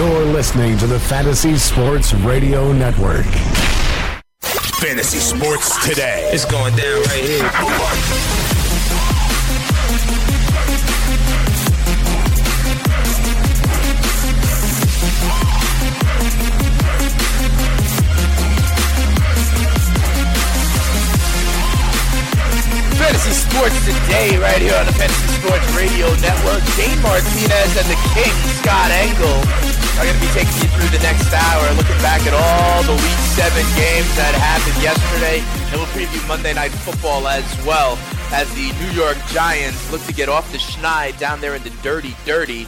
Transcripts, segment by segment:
You're listening to the Fantasy Sports Radio Network. Fantasy Sports Today. It's going down right here. Fantasy Sports Today, right here on the Fantasy Sports Radio Network. Dane Martinez and the King, Scott Engel, are going to be taking you through the next hour, looking back at all the Week 7 games that happened yesterday. And we'll preview Monday Night Football as well as the New York Giants look to get off the schneid down there in the dirty, dirty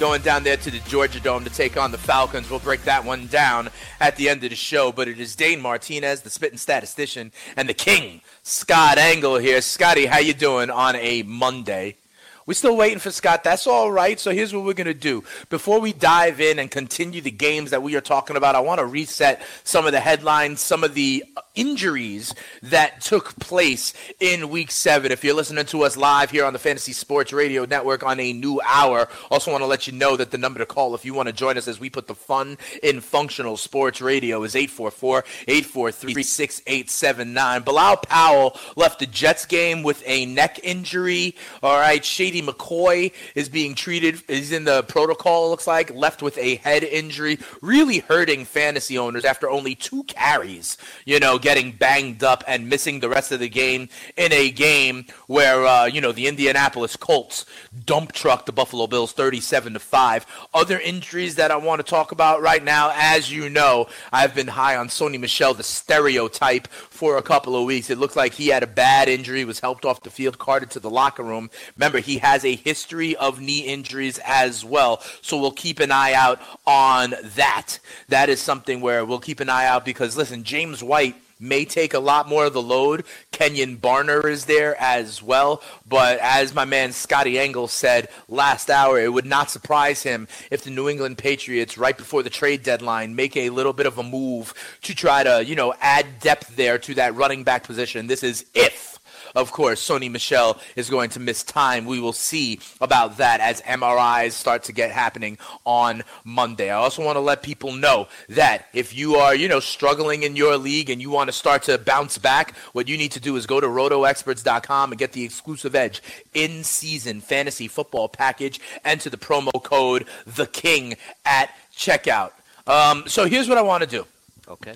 going down there to the Georgia Dome to take on the Falcons. We'll break that one down at the end of the show. But it is Dane Martinez, the spitting statistician, and the king, Scott Engel here. Scotty, how you doing on a Monday? We're still waiting for Scott. That's all right. So here's what we're going to do. Before we dive in and continue the games that we are talking about, I want to reset some of the headlines, some of the uh, injuries that took place in week seven. If you're listening to us live here on the Fantasy Sports Radio Network on a new hour, also want to let you know that the number to call if you want to join us as we put the fun in functional sports radio is 844 843 6879. Bilal Powell left the Jets game with a neck injury. All right. Shady McCoy is being treated. He's in the protocol, it looks like, left with a head injury, really hurting fantasy owners after only two carries, you know, getting banged up and missing the rest of the game in a game where, uh, you know, the Indianapolis Colts dump truck the Buffalo Bills 37 to 5. Other injuries that I want to talk about right now, as you know, I've been high on Sony Michel, the stereotype, for a couple of weeks. It looked like he had a bad injury, was helped off the field, carted to the locker room. Remember, he has a history of knee injuries as well. So we'll keep an eye out on that. That is something where we'll keep an eye out because, listen, James White may take a lot more of the load. Kenjon Barner is there as well. But as my man Scotty Engel said last hour, it would not surprise him if the New England Patriots, right before the trade deadline, make a little bit of a move to try to, you know, add depth there to that running back position. This is if of course, Sony Michel is going to miss time. We will see about that as MRIs start to get happening on Monday. I also want to let people know that if you are, you know, struggling in your league and you want to start to bounce back, what you need to do is go to rotoexperts.com and get the exclusive edge in season fantasy football package. Enter the promo code the king at checkout. Um, so here's what I want to do. Okay.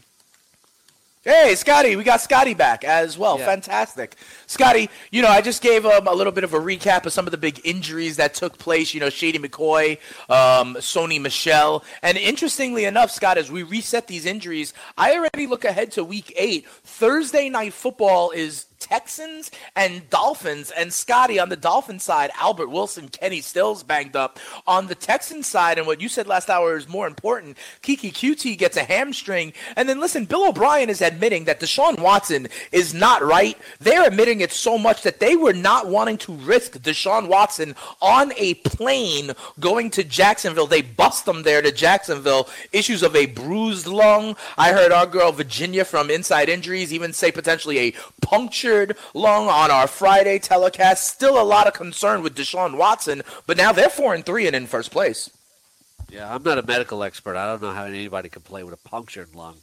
Hey, Scotty, we got Scotty back as well. Yeah. Fantastic. Scotty, you know, I just gave um, a little bit of a recap of some of the big injuries that took place. You know, Shady McCoy, um, Sony Michel. And interestingly enough, Scott, as we reset these injuries, I already look ahead to week eight. Thursday night football is Texans and Dolphins. And Scotty, on the Dolphin side, Albert Wilson, Kenny Stills banged up. On the Texans side, and what you said last hour is more important, Keke Coutee gets a hamstring. And then listen, Bill O'Brien is admitting that Deshaun Watson is not right. They're admitting it so much that they were not wanting to risk Deshaun Watson on a plane going to Jacksonville. They bust them there to Jacksonville. Issues of a bruised lung. I heard our girl Virginia from Inside Injuries even say potentially a punctured lung on our Friday telecast. Still a lot of concern with Deshaun Watson, but now they're four and three and in first place. Yeah, I'm not a medical expert. I don't know how anybody can play with a punctured lung.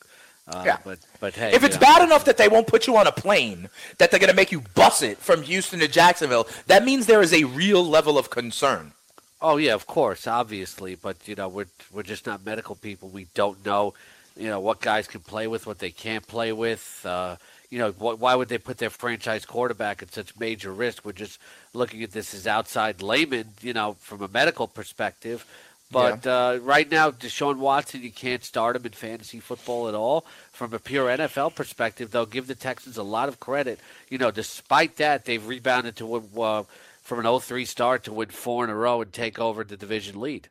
Uh, Yeah. But but hey, If it's know, bad enough that they won't put you on a plane, that they're going to make you bus it from Houston to Jacksonville, that means there is a real level of concern. Oh yeah, of course, obviously, but you know we're we're just not medical people. We don't know, you know, what guys can play with, what they can't play with. Uh, you know, wh- why would they put their franchise quarterback at such major risk? We're just looking at this as outside laymen, you know, from a medical perspective. But uh, right now, Deshaun Watson, you can't start him in fantasy football at all. From a pure NFL perspective, they'll give the Texans a lot of credit. You know, despite that, they've rebounded to win, uh, from an 0-3 start to win four in a row and take over the division lead.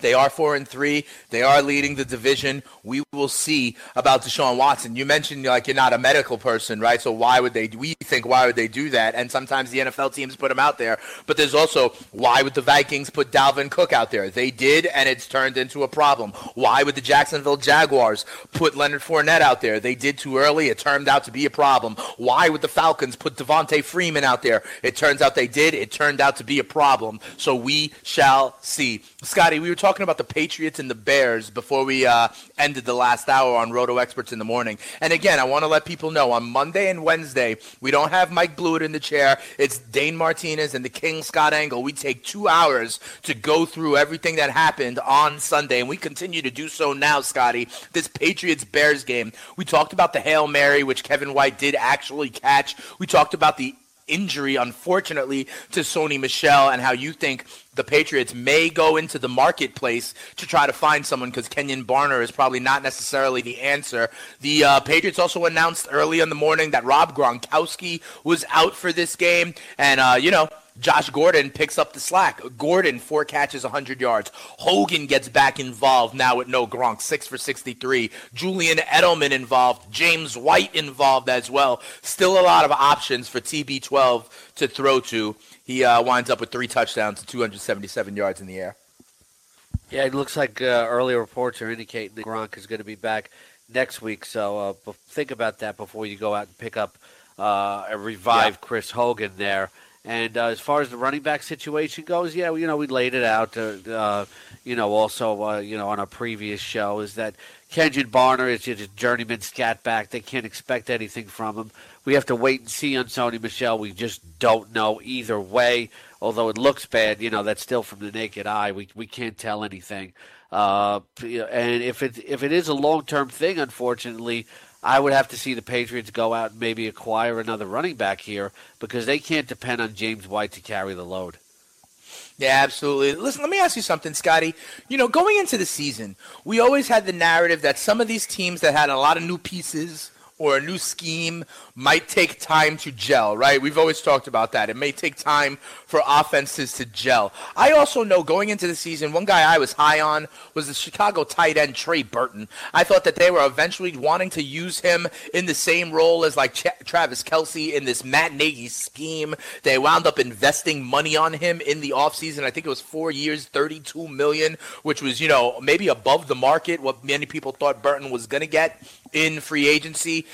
They are four and three. They are leading the division. We will see about Deshaun Watson. You mentioned like you're not a medical person, right? So why would they? We think why would they do that? And sometimes the NFL teams put him out there. But there's also why would the Vikings put Dalvin Cook out there? They did, and it's turned into a problem. Why would the Jacksonville Jaguars put Leonard Fournette out there? They did too early. It turned out to be a problem. Why would the Falcons put Devonta Freeman out there? It turns out they did. It turned out to be a problem. So we shall see. Scotty, we were talking about the Patriots and the Bears before we uh, ended the last hour on Roto Experts in the morning. And again, I want to let people know on Monday and Wednesday, we don't have Mike Blewett in the chair. It's Dane Martinez and the King Scott Engel. We take two hours to go through everything that happened on Sunday, and we continue to do so now, Scotty. This Patriots Bears game. We talked about the Hail Mary, which Kevin White did actually catch. We talked about the injury, unfortunately, to Sony Michel and how you think the Patriots may go into the marketplace to try to find someone because Kenjon Barner is probably not necessarily the answer. The uh, Patriots also announced early in the morning that Rob Gronkowski was out for this game. And, uh, you know, Josh Gordon picks up the slack. Gordon, four catches, 100 yards. Hogan gets back involved now with no Gronk, six for 63. Julian Edelman involved. James White involved as well. Still a lot of options for TB12 to throw to. He uh, winds up with three touchdowns and 277 yards in the air. Yeah, it looks like uh, early reports are indicating that Gronk is going to be back next week. So uh, think about that before you go out and pick up uh, a revived yeah. Chris Hogan there. And uh, as far as the running back situation goes, yeah, you know, we laid it out. Uh, uh, you know, also, uh, you know, on a previous show is that Kenjon Barner is just a journeyman scat back. They can't expect anything from him. We have to wait and see on Sony Michel. We just don't know either way. Although it looks bad, you know, that's still from the naked eye. We we can't tell anything. Uh, and if it if it is a long term thing, unfortunately, I would have to see the Patriots go out and maybe acquire another running back here because they can't depend on James White to carry the load. Yeah, absolutely. Listen, let me ask you something, Scotty. You know, going into the season, we always had the narrative that some of these teams that had a lot of new pieces or a new scheme might take time to gel, right? We've always talked about that. It may take time for offenses to gel. I also know going into the season, one guy I was high on was the Chicago tight end Trey Burton. I thought that they were eventually wanting to use him in the same role as like Ch- Travis Kelce in this Matt Nagy scheme. They wound up investing money on him in the offseason. I think it was four years, 32 million, which was, you know, maybe above the market, what many people thought Burton was going to get in free agency.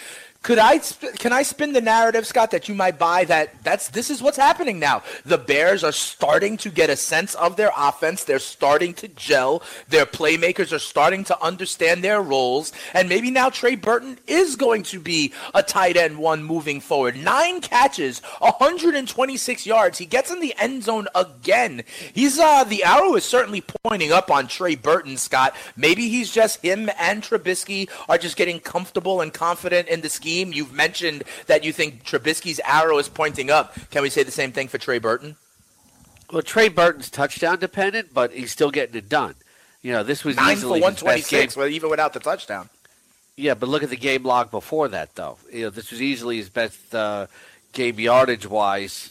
Could I can I spin the narrative, Scott, that you might buy that that's this is what's happening now. The Bears are starting to get a sense of their offense. They're starting to gel. Their playmakers are starting to understand their roles, and maybe now Trey Burton is going to be a tight end one moving forward. Nine catches, 126 yards. He gets in the end zone again. He's uh the arrow is certainly pointing up on Trey Burton, Scott. Maybe he's just him and Trubisky are just getting comfortable and confident in the scheme scheme. You've mentioned that you think Trubisky's arrow is pointing up. Can we say the same thing for Trey Burton? Well, Trey Burton's touchdown dependent, but he's still getting it done. You know, this was nine easily for one twenty six, even without the touchdown. Yeah, but look at the game log before that, though. You know, this was easily his best uh, game yardage wise.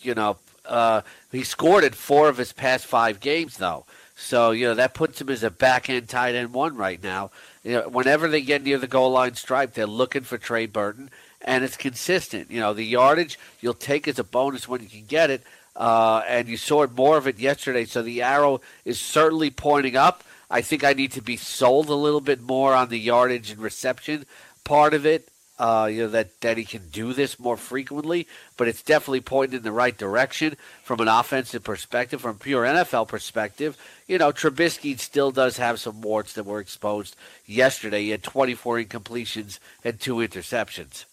You know, uh, he scored in four of his past five games, though. So you know that puts him as a back end tight end one right now. You know, whenever they get near the goal line stripe, they're looking for Trey Burton, and it's consistent. You know, the yardage you'll take as a bonus when you can get it, uh, and you saw more of it yesterday. So the arrow is certainly pointing up. I think I need to be sold a little bit more on the yardage and reception part of it uh, you know that that he can do this more frequently, but it's definitely pointing in the right direction from an offensive perspective, from pure NFL perspective. You know, Trubisky still does have some warts that were exposed yesterday. He had 24 incompletions and two interceptions.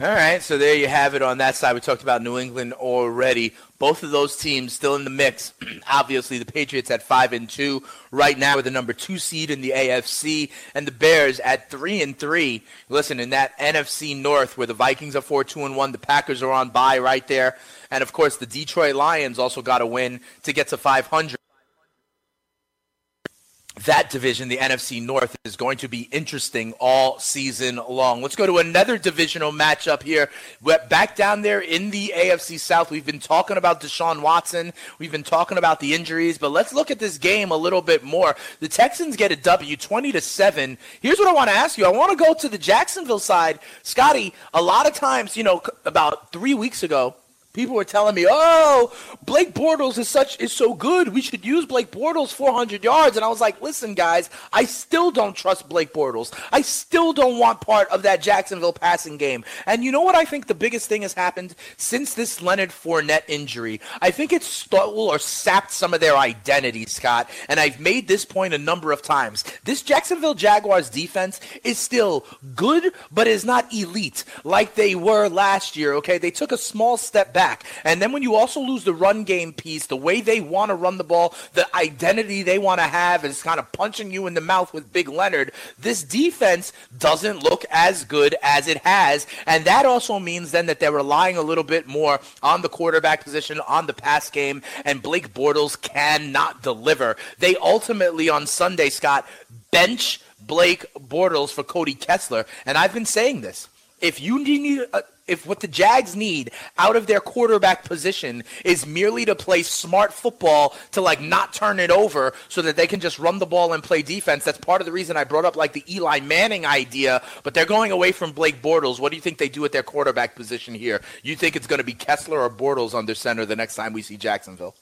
All right, so there you have it on that side. We talked about New England already. Both of those teams still in the mix. Obviously, the Patriots at five and two right now with the number two seed in the AFC, and the Bears at three and three. Listen, in that NFC North, where the Vikings are four two and one, the Packers are on bye right there, and of course the Detroit Lions also got a win to get to 500. That division, the NFC North, is going to be interesting all season long. Let's go to another divisional matchup here. We're back down there in the AFC South. We've been talking about Deshaun Watson. We've been talking about the injuries, but let's look at this game a little bit more. The Texans get a W, 20 to seven. Here's what I want to ask you. I want to go to the Jacksonville side, Scotty. A lot of times, you know, about three weeks ago, People were telling me, "Oh, Blake Bortles is such is so good. We should use Blake Bortles 400 yards." And I was like, "Listen, guys, I still don't trust Blake Bortles. I still don't want part of that Jacksonville passing game." And you know what I think the biggest thing has happened since this Leonard Fournette injury? I think it stole or sapped some of their identity, Scott. And I've made this point a number of times. This Jacksonville Jaguars defense is still good, but is not elite like they were last year. Okay, they took a small step back back. And then when you also lose the run game piece, the way they want to run the ball, the identity they want to have is kind of punching you in the mouth with Big Leonard. This defense doesn't look as good as it has. And that also means then that they're relying a little bit more on the quarterback position, on the pass game, and Blake Bortles cannot deliver. They ultimately on Sunday, Scott, bench Blake Bortles for Cody Kessler. And I've been saying this. If you need a, if what the Jags need out of their quarterback position is merely to play smart football to like not turn it over so that they can just run the ball and play defense, that's part of the reason I brought up like the Eli Manning idea. But they're going away from Blake Bortles. What do you think they do at their quarterback position here? You think it's going to be Kessler or Bortles under center the next time we see Jacksonville?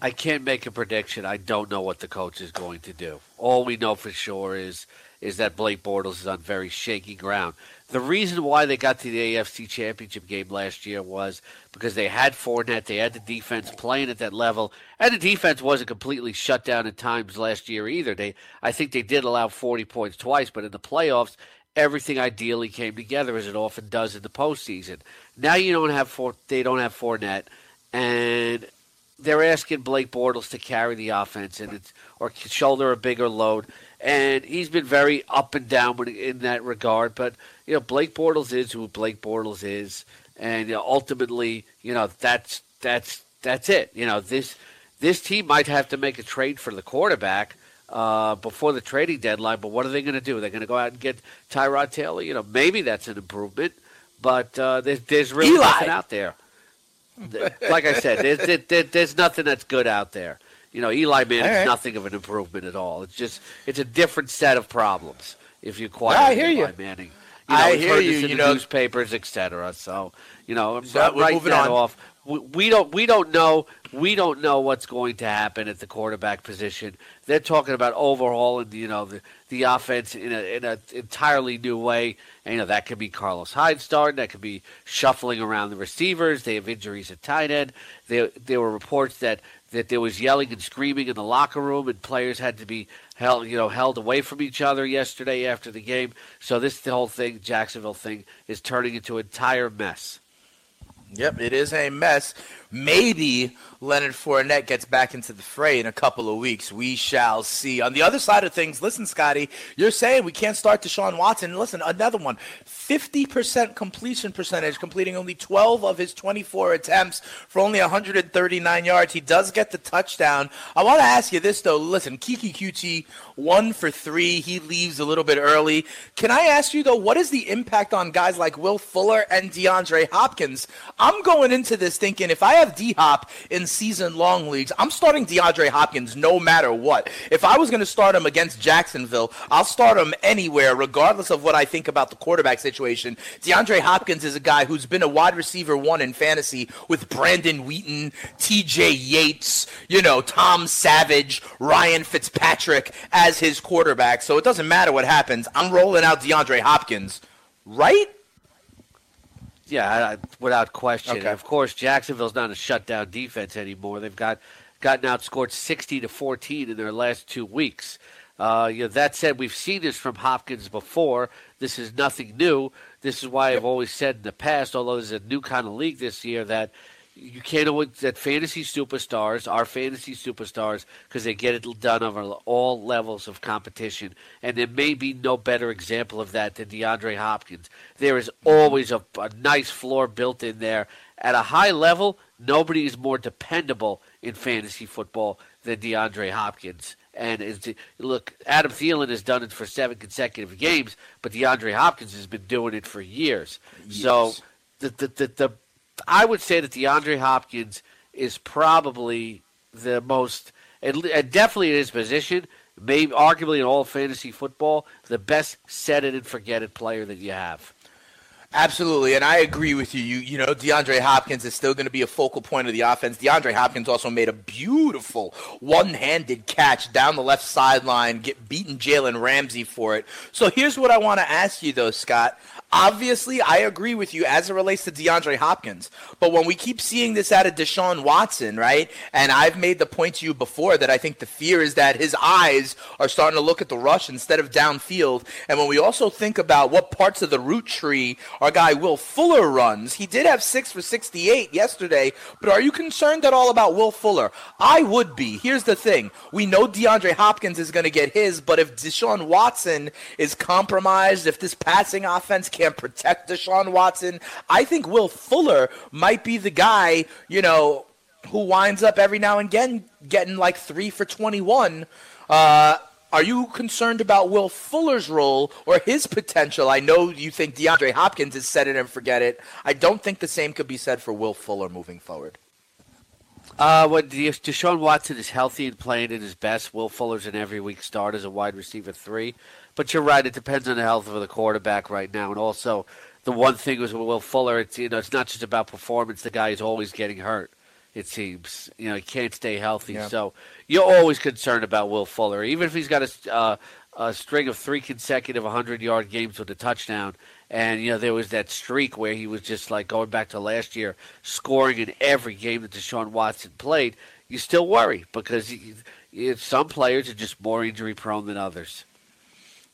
I can't make a prediction. I don't know what the coach is going to do. All we know for sure is is that Blake Bortles is on very shaky ground. The reason why they got to the AFC Championship game last year was because they had Fournette, they had the defense playing at that level, and the defense wasn't completely shut down at times last year either. They, I think they did allow 40 points twice, but in the playoffs, everything ideally came together as it often does in the postseason. Now you don't have four, they don't have Fournette, and they're asking Blake Bortles to carry the offense and it's, or shoulder a bigger load and he's been very up and down in that regard. But you know, Blake Bortles is who Blake Bortles is, and you know, ultimately, you know, that's that's that's it. You know, this this team might have to make a trade for the quarterback uh, before the trading deadline. But what are they going to do? They're going to go out and get Tyrod Taylor. You know, maybe that's an improvement, but uh, there's, there's really Eli. nothing out there. like I said, there's, there, there's nothing that's good out there. You know, Eli Manning is right. nothing of an improvement at all. It's just it's a different set of problems if you acquire I hear Eli you. Manning. You know, I hear you. In you the know, newspapers, etc. So you know, so write that on. off. We, we don't we don't know we don't know what's going to happen at the quarterback position. They're talking about overhauling, you know, the, the offense in a in an entirely new way. And, you know, that could be Carlos Hyde starting. That could be shuffling around the receivers. They have injuries at tight end. There, there were reports that that there was yelling and screaming in the locker room, and players had to be held, you know, held away from each other yesterday after the game. So this whole thing, Jacksonville thing, is turning into an entire mess. Yep, it is a mess. Maybe Leonard Fournette gets back into the fray in a couple of weeks. We shall see. On the other side of things, listen, Scotty, you're saying we can't start Deshaun Watson. Listen, another one 50% completion percentage, completing only 12 of his 24 attempts for only 139 yards. He does get the touchdown. I want to ask you this, though. Listen, Keke Coutee, one for three. He leaves a little bit early. Can I ask you, though, what is the impact on guys like Will Fuller and DeAndre Hopkins? I'm going into this thinking if I have D Hop in season long leagues, I'm starting DeAndre Hopkins no matter what. If I was going to start him against Jacksonville, I'll start him anywhere, regardless of what I think about the quarterback situation. DeAndre Hopkins is a guy who's been a wide receiver one in fantasy with Brandon Weeden, TJ Yates, you know, Tom Savage, Ryan Fitzpatrick as his quarterback. So it doesn't matter what happens. I'm rolling out DeAndre Hopkins, right? Yeah, without question. Okay. Of course, Jacksonville's not a shutdown defense anymore. They've got gotten outscored sixty to fourteen in their last two weeks. Uh, you know, that said, we've seen this from Hopkins before. This is nothing new. This is why I've always said in the past, although there's a new kind of league this year, that you can't always that fantasy superstars are fantasy superstars because they get it done over all levels of competition, and there may be no better example of that than DeAndre Hopkins. There is mm-hmm. always a, a nice floor built in there at a high level. Nobody is more dependable in fantasy football than DeAndre Hopkins, And is, look, Adam Thielen has done it for seven consecutive games, but DeAndre Hopkins has been doing it for years. Yes. So the, the, the, the I would say that DeAndre Hopkins is probably the most, and definitely in his position, maybe arguably in all fantasy football, the best set it and forget it player that you have. Absolutely, and I agree with you. You, you know, DeAndre Hopkins is still going to be a focal point of the offense. DeAndre Hopkins also made a beautiful one-handed catch down the left sideline, get beaten Jalen Ramsey for it. So here's what I want to ask you, though, Scott obviously, I agree with you as it relates to DeAndre Hopkins. But when we keep seeing this out of Deshaun Watson, right? And I've made the point to you before that I think the fear is that his eyes are starting to look at the rush instead of downfield. And when we also think about what parts of the route tree our guy Will Fuller runs, he did have six for 68 yesterday. But are you concerned at all about Will Fuller? I would be. Here's the thing we know DeAndre Hopkins is going to get his, but if Deshaun Watson is compromised, if this passing offense can't can't protect Deshaun Watson. I think Will Fuller might be the guy, you know, who winds up every now and again getting like three for 21. Uh, are you concerned about Will Fuller's role or his potential? I know you think DeAndre Hopkins is set it and forget it. I don't think the same could be said for Will Fuller moving forward. Uh, when Deshaun Watson is healthy and playing at his best, Will Fuller's an every week start as a wide receiver three. But you're right; it depends on the health of the quarterback right now, and also the one thing was with Will Fuller. It's you know it's not just about performance. The guy is always getting hurt. It seems you know he can't stay healthy, yeah. so you're always concerned about Will Fuller, even if he's got a, uh, a string of three consecutive 100 yard games with a touchdown. And you know there was that streak where he was just like going back to last year, scoring in every game that Deshaun Watson played. You still worry because he, some players are just more injury prone than others.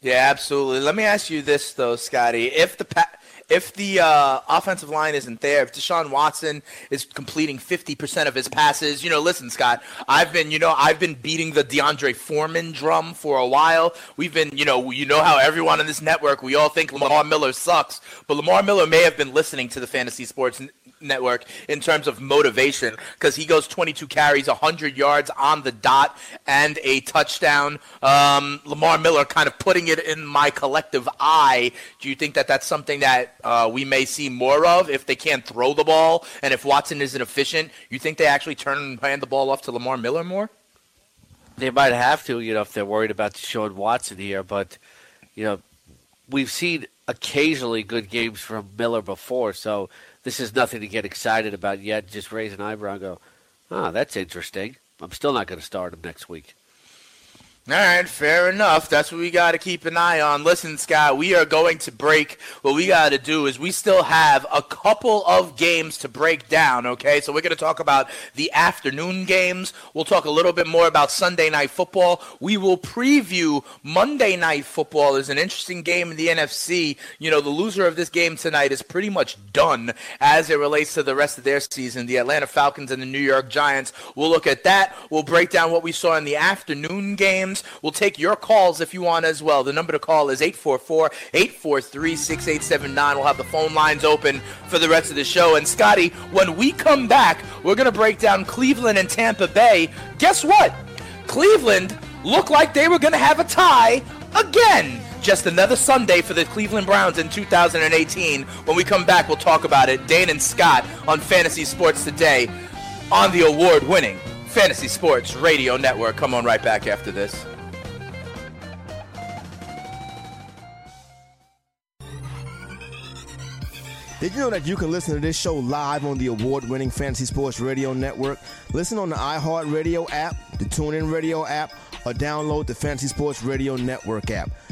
Yeah, absolutely. Let me ask you this though, Scotty. If the pa- if the uh, offensive line isn't there, if Deshaun Watson is completing 50% of his passes, you know, listen, Scott, I've been, you know, I've been beating the D'Onta Foreman drum for a while. We've been, you know, you know how everyone on this network, we all think Lamar Miller sucks, but Lamar Miller may have been listening to the Fantasy Sports network in terms of motivation because he goes 22 carries, 100 yards on the dot, and a touchdown. Um, Lamar Miller kind of putting it in my collective eye. Do you think that that's something that uh, we may see more of if they can't throw the ball and if Watson isn't efficient? You think they actually turn and hand the ball off to Lamar Miller more? They might have to, you know, if they're worried about Deshaun Watson here, but you know, we've seen occasionally good games from Miller before, so this is nothing to get excited about yet. Just raise an eyebrow and go, oh, that's interesting. I'm still not going to start him next week. All right, fair enough. That's what we got to keep an eye on. Listen, Scott, we are going to break. What we got to do is we still have a couple of games to break down, okay? So we're going to talk about the afternoon games. We'll talk a little bit more about Sunday night football. We will preview Monday night football. There's an interesting game in the NFC. You know, the loser of this game tonight is pretty much done as it relates to the rest of their season. The Atlanta Falcons and the New York Giants. We'll look at that. We'll break down what we saw in the afternoon We'll take your calls if you want as well. The number to call is 844 843 6879. We'll have the phone lines open for the rest of the show. And Scotty, when we come back, we're going to break down Cleveland and Tampa Bay. Guess what? Cleveland looked like they were going to have a tie again. Just another Sunday for the Cleveland Browns in 2018. When we come back, we'll talk about it. Dane and Scott on Fantasy Sports Today on the award winning Fantasy Sports Radio Network. Come on right back after this. Did you know that you can listen to this show live on the award winning Fantasy Sports Radio Network? Listen on the iHeartRadio app, the TuneIn Radio app, or download the Fantasy Sports Radio Network app.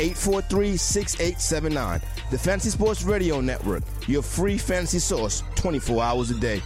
843 6879. The Fantasy Sports Radio Network, your free fantasy source 24 hours a day.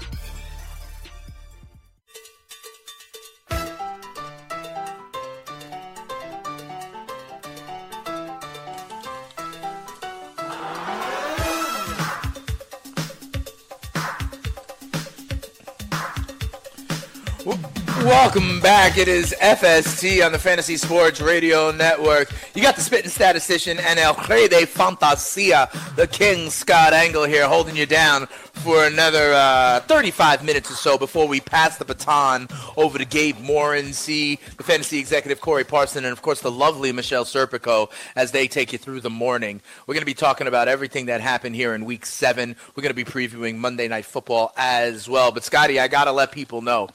Back. It is FST on the Fantasy Sports Radio Network. You got the spitting statistician and El Rey de Fantasia, the King Scott Engel here, holding you down for another uh, 35 minutes or so before we pass the baton over to Gabe Morency, the fantasy executive Corey Parson, and of course the lovely Michelle Serpico as they take you through the morning. We're going to be talking about everything that happened here in Week Seven. We're going to be previewing Monday Night Football as well. But Scotty, I got to let people know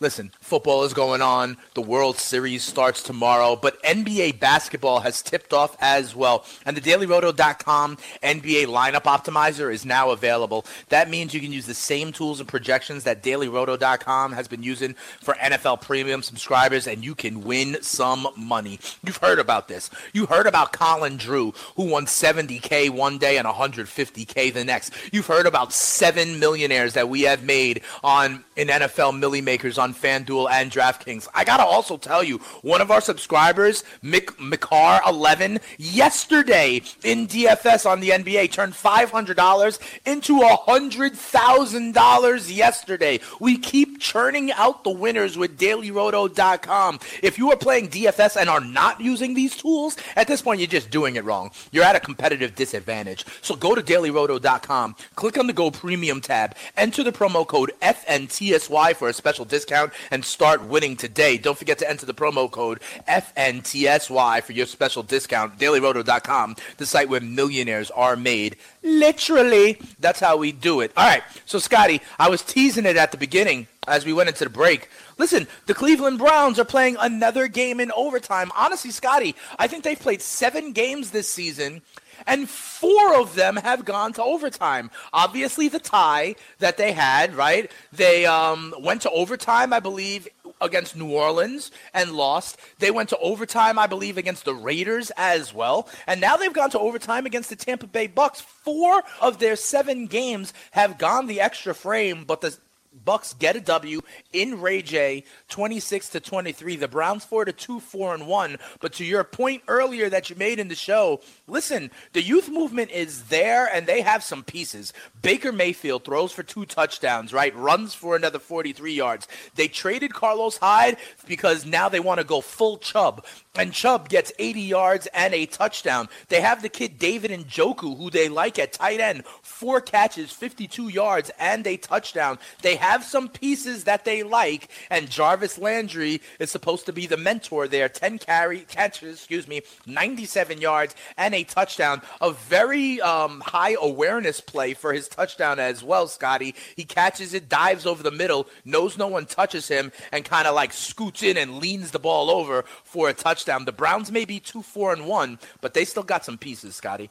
listen, football is going on. The World Series starts tomorrow, but NBA basketball has tipped off as well. And the DailyRoto.com NBA lineup optimizer is now available. That means you can use the same tools and projections that DailyRoto.com has been using for NFL premium subscribers, and you can win some money. You've heard about this. You heard about Colin Drew, who won 70K one day and 150K the next. You've heard about seven millionaires that we have made on an NFL Millie Makers on FanDuel and DraftKings. I gotta also tell you, one of our subscribers, Mick McCar11, yesterday in DFS on the NBA turned $500 into $100,000 yesterday. We keep churning out the winners with DailyRoto.com. If you are playing DFS and are not using these tools, at this point you're just doing it wrong. You're at a competitive disadvantage. So go to DailyRoto.com, click on the Go Premium tab, enter the promo code FNTSY for a special discount, and start winning today. Don't forget to enter the promo code FNTSY for your special discount. DailyRoto.com, the site where millionaires are made. Literally, that's how we do it. All right, so Scotty, I was teasing it at the beginning as we went into the break. Listen, the Cleveland Browns are playing another game in overtime. Honestly, Scotty, I think they've played seven games this season and four of them have gone to overtime. Obviously, the tie that they had, right? They um, went to overtime, I believe, against New Orleans and lost. They went to overtime, I believe, against the Raiders as well. And now they've gone to overtime against the Tampa Bay Bucks. Four of their seven games have gone the extra frame, but the Bucks get a W in Ray J, 26 to 23. The Browns 4 to 2, 4 and 1. But to your point earlier that you made in the show, listen, the youth movement is there and they have some pieces. Baker Mayfield throws for two touchdowns, right? Runs for another 43 yards. They traded Carlos Hyde because now they want to go full Chubb. And Chubb gets 80 yards and a touchdown. They have the kid David Njoku, who they like at tight end, four catches, 52 yards, and a touchdown. They have some pieces that they like, and Jarvis Landry is supposed to be the mentor there. 10 carry catches, excuse me, 97 yards and a touchdown. A very um, high awareness play for his touchdown as well, Scotty. He catches it, dives over the middle, knows no one touches him, and kind of like scoots in and leans the ball over for a touchdown. The Browns may be two, four, and one, but they still got some pieces, Scotty.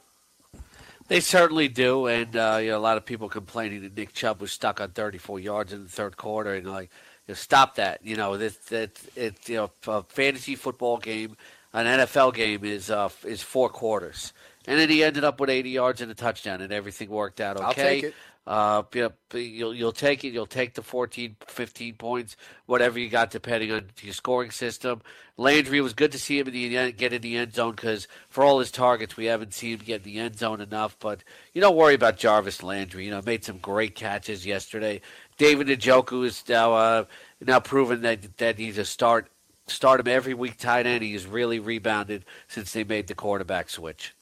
They certainly do, and uh, you know, a lot of people complaining that Nick Chubb was stuck on 34 yards in the third quarter, and like, you know, stop that. You know, that that it you know, a fantasy football game, an NFL game is uh, is four quarters, and then he ended up with 80 yards and a touchdown, and everything worked out okay. Uh, you'll you'll take it. You'll take the 14, 15 points, whatever you got, depending on your scoring system. Landry was good to see him in the end, get in the end zone because for all his targets, we haven't seen him get in the end zone enough. But you don't worry about Jarvis Landry. You know, made some great catches yesterday. David Njoku is now uh, now proven that that he's a start start him every week tight end. He's really rebounded since they made the quarterback switch.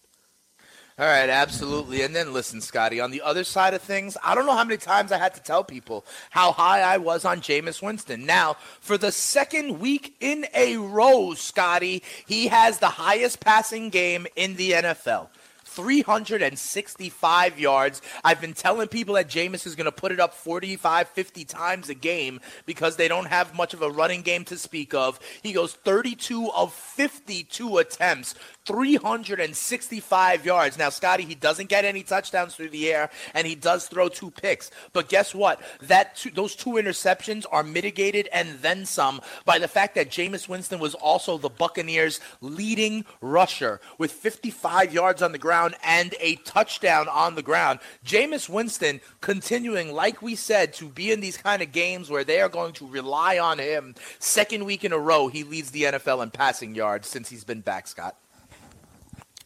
All right, absolutely. And then listen, Scotty, on the other side of things, I don't know how many times I had to tell people how high I was on Jameis Winston. Now, for the second week in a row, Scotty, he has the highest passing game in the NFL. 365 yards. I've been telling people that Jameis is going to put it up 45, 50 times a game because they don't have much of a running game to speak of. He goes 32 of 52 attempts, 365 yards. Now, Scotty, he doesn't get any touchdowns through the air, and he does throw two picks. But guess what? That two, those two interceptions are mitigated and then some by the fact that Jameis Winston was also the Buccaneers' leading rusher with 55 yards on the ground and a touchdown on the ground. Jameis Winston continuing, like we said, to be in these kind of games where they are going to rely on him. Second week in a row, he leads the NFL in passing yards since he's been back, Scott.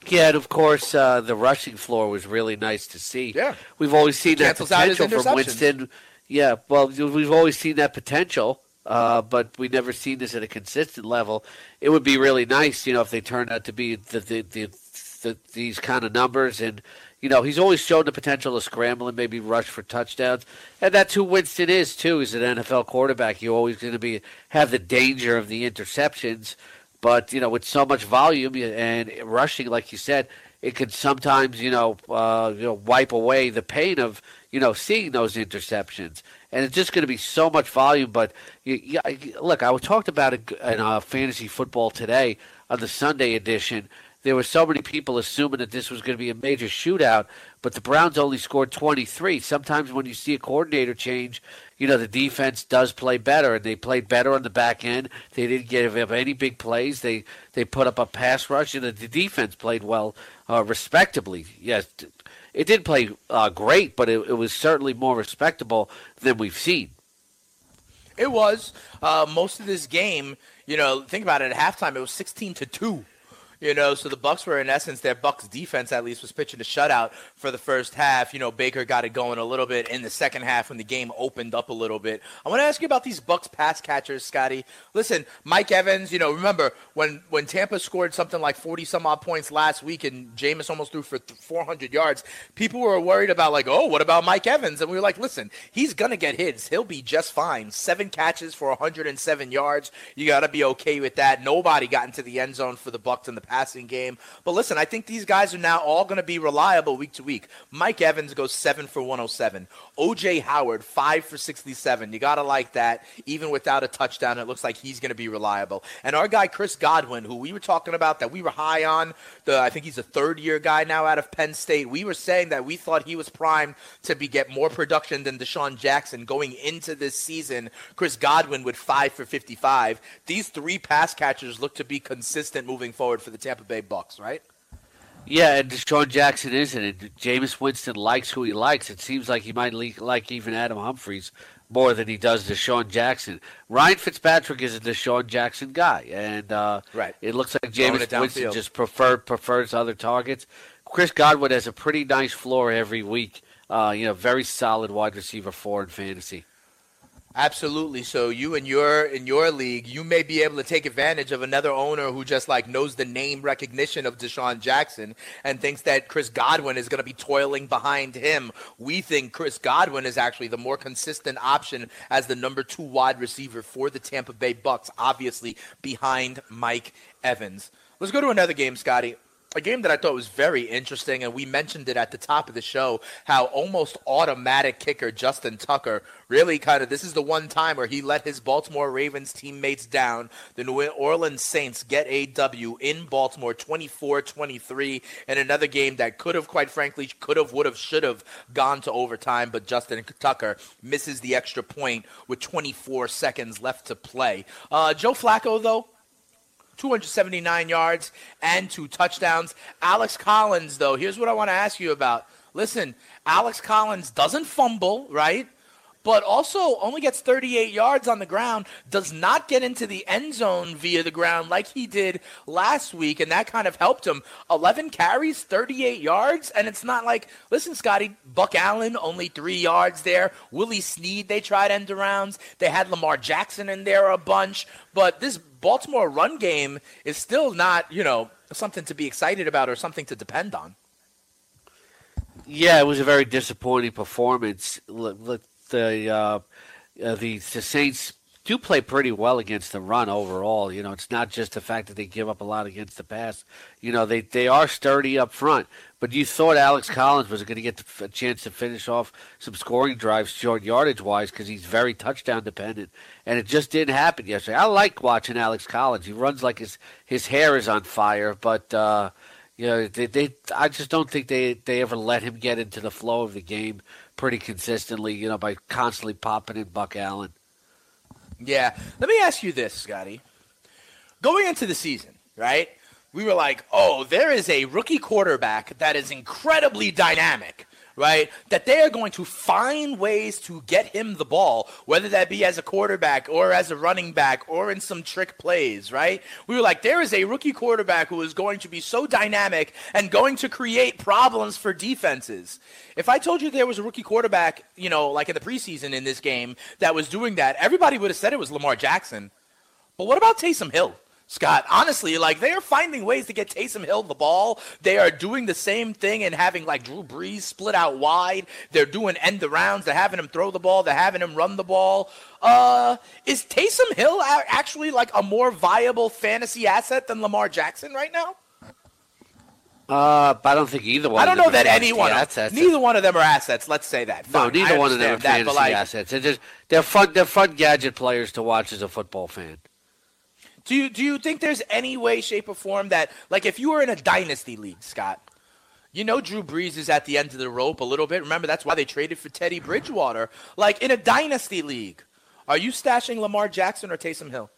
Yeah, and of course, uh, the rushing floor was really nice to see. Yeah. We've always seen that Cancels potential from. Winston. Yeah, well, we've always seen that potential uh, but we never seen this at a consistent level. It would be really nice, you know, if they turned out to be the, the, the, the these kind of numbers. And you know, he's always shown the potential to scramble and maybe rush for touchdowns, and that's who Winston is too. He's an NFL quarterback. You're always going to be have the danger of the interceptions, but you know, with so much volume and rushing, like you said, it can sometimes you know uh, you know wipe away the pain of you know seeing those interceptions and it's just going to be so much volume. But you, you, look, I talked about it in uh, fantasy football today on the Sunday edition. There were so many people assuming that this was going to be a major shootout, but the Browns only scored 23. Sometimes when you see a coordinator change, you know the defense does play better, and they played better on the back end. They didn't give up any big plays. They they put up a pass rush, and the defense played well, uh, respectably. Yes, it did play uh, great, but it, it, was certainly more respectable than we've seen. It was uh, most of this game. You know, think about it. At halftime, it was sixteen to two you know, so the Bucks were in essence their Bucks defense at least was pitching a shutout for the first half. You know, Baker got it going a little bit in the second half when the game opened up a little bit. I want to ask you about these Bucks pass catchers, Scotty. Listen, Mike Evans. You know, remember when when Tampa scored something like forty some odd points last week and Jameis almost threw for four hundred yards. People were worried about like, oh, what about Mike Evans? And we were like, listen, he's gonna get hits. He'll be just fine. Seven catches for 107 yards. You got to be okay with that. Nobody got into the end zone for the Bucks in the passing game. But listen, I think these guys are now all going to be reliable week to week. Mike Evans goes 7 for 107. OJ Howard, 5 for 67. You got to like that. Even without a touchdown, it looks like he's going to be reliable. And our guy, Chris Godwin, who we were talking about that we were high on, the I think he's a third year guy now out of Penn State. We were saying that we thought he was primed to be get more production than DeSean Jackson going into this season. Chris Godwin with 5 for 55. These three pass catchers look to be consistent moving forward for the Tampa Bay Bucks, right? Yeah, and DeSean Jackson isn't it? Jameis Winston likes who he likes. It seems like he might like even Adam Humphries more than he does DeSean Jackson. Ryan Fitzpatrick is a DeSean Jackson guy, and uh, right. it looks like Jameis Winston just prefer, prefers other targets. Chris Godwin has a pretty nice floor every week. Uh, you know, very solid wide receiver four in fantasy. Absolutely. So you in your in your league, you may be able to take advantage of another owner who just like knows the name recognition of DeSean Jackson and thinks that Chris Godwin is going to be toiling behind him. We think Chris Godwin is actually the more consistent option as the number 2 wide receiver for the Tampa Bay Bucks, obviously behind Mike Evans. Let's go to another game, Scotty a game that I thought was very interesting, and we mentioned it at the top of the show how almost automatic kicker Justin Tucker really kind of this is the one time where he let his Baltimore Ravens teammates down. The New Orleans Saints get a W in Baltimore 24 23 in another game that could have, quite frankly, could have, would have, should have gone to overtime, but Justin Tucker misses the extra point with 24 seconds left to play. Uh, Joe Flacco, though, 279 yards and two touchdowns. Alex Collins, though, here's what I want to ask you about. Listen, Alex Collins doesn't fumble, right? But also only gets 38 yards on the ground, does not get into the end zone via the ground like he did last week, and that kind of helped him. 11 carries, 38 yards, and it's not like, listen, Scotty, Buck Allen, only three yards there. Willie Snead, they tried end arounds. They had Lamar Jackson in there a bunch, but this Baltimore run game is still not, you know, something to be excited about or something to depend on. Yeah, it was a very disappointing performance. The uh, uh, the, the Saints do play pretty well against the run overall. You know, it's not just the fact that they give up a lot against the pass. You know, they they are sturdy up front. But you thought Alex Collins was going to get a chance to finish off some scoring drives, short yardage wise, because he's very touchdown dependent, and it just didn't happen yesterday. I like watching Alex Collins. He runs like his his hair is on fire, but. uh you know, they, they, I just don't think they, they ever let him get into the flow of the game pretty consistently, you know, by constantly popping in Buck Allen. Yeah. Let me ask you this, Scotty. Going into the season, right? We were like, oh, there is a rookie quarterback that is incredibly dynamic right? That they are going to find ways to get him the ball, whether that be as a quarterback or as a running back or in some trick plays, right? We were like, there is a rookie quarterback who is going to be so dynamic and going to create problems for defenses. If I told you there was a rookie quarterback, you know, like in the preseason in this game that was doing that, everybody would have said it was Lamar Jackson. But what about Taysom Hill? Scott, honestly, like they are finding ways to get Taysom Hill the ball. They are doing the same thing and having like Drew Brees split out wide. They're doing end the rounds. They're having him throw the ball. They're having him run the ball. Uh, is Taysom Hill actually like a more viable fantasy asset than Lamar Jackson right now? Uh, but I don't think either one. I don't know that anyone. Assets. Neither one of them are assets. Let's say that. Fine, no, neither one of them are fantasy that, like, assets. They're just they're fun. They're fun gadget players to watch as a football fan. Do you do you think there's any way, shape, or form that like if you were in a dynasty league, Scott? You know Drew Brees is at the end of the rope a little bit. Remember that's why they traded for Teddy Bridgewater. Like in a dynasty league, are you stashing Lamar Jackson or Taysom Hill?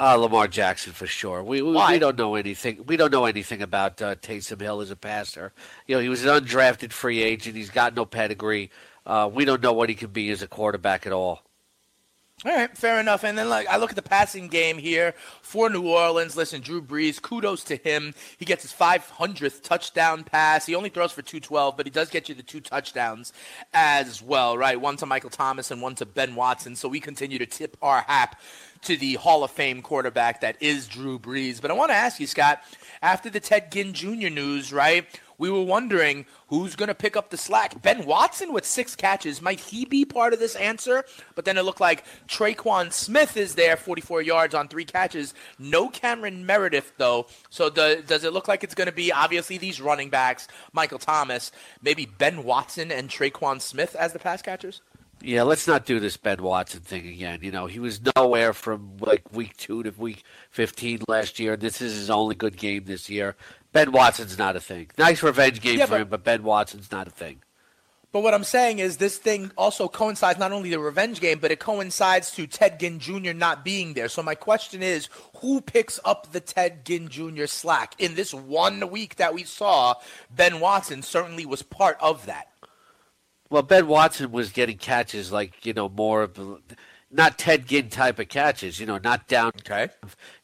Uh, Lamar Jackson for sure. We, we, we don't know anything. We don't know anything about uh, Taysom Hill as a passer. You know, he was an undrafted free agent. He's got no pedigree. Uh, we don't know what he can be as a quarterback at all. All right, fair enough. And then like I look at the passing game here for New Orleans. Listen, Drew Brees, kudos to him. He gets his 500th touchdown pass. He only throws for 212, but he does get you the two touchdowns as well, right? One to Michael Thomas and one to Ben Watson. So we continue to tip our hat to the Hall of Fame quarterback that is Drew Brees. But I want to ask you, Scott, after the Ted Ginn Jr. news, right? We were wondering who's going to pick up the slack. Ben Watson with six catches, might he be part of this answer? But then it looked like Tre'Quan Smith is there, 44 yards on three catches. No Cameron Meredith, though. So the, does it look like it's going to be obviously these running backs, Michael Thomas, maybe Ben Watson and Tre'Quan Smith as the pass catchers? Yeah, let's not do this Ben Watson thing again. You know, he was nowhere from like week two to week 15 last year. This is his only good game this year. Ben Watson's not a thing. Nice revenge game yeah, for but, him, but Ben Watson's not a thing. But what I'm saying is this thing also coincides not only the revenge game, but it coincides to Ted Ginn Jr. not being there. So my question is, who picks up the Ted Ginn Jr. slack? In this one week that we saw, Ben Watson certainly was part of that. Well, Ben Watson was getting catches like, you know, more of not Ted Ginn type of catches, you know, not down. Okay.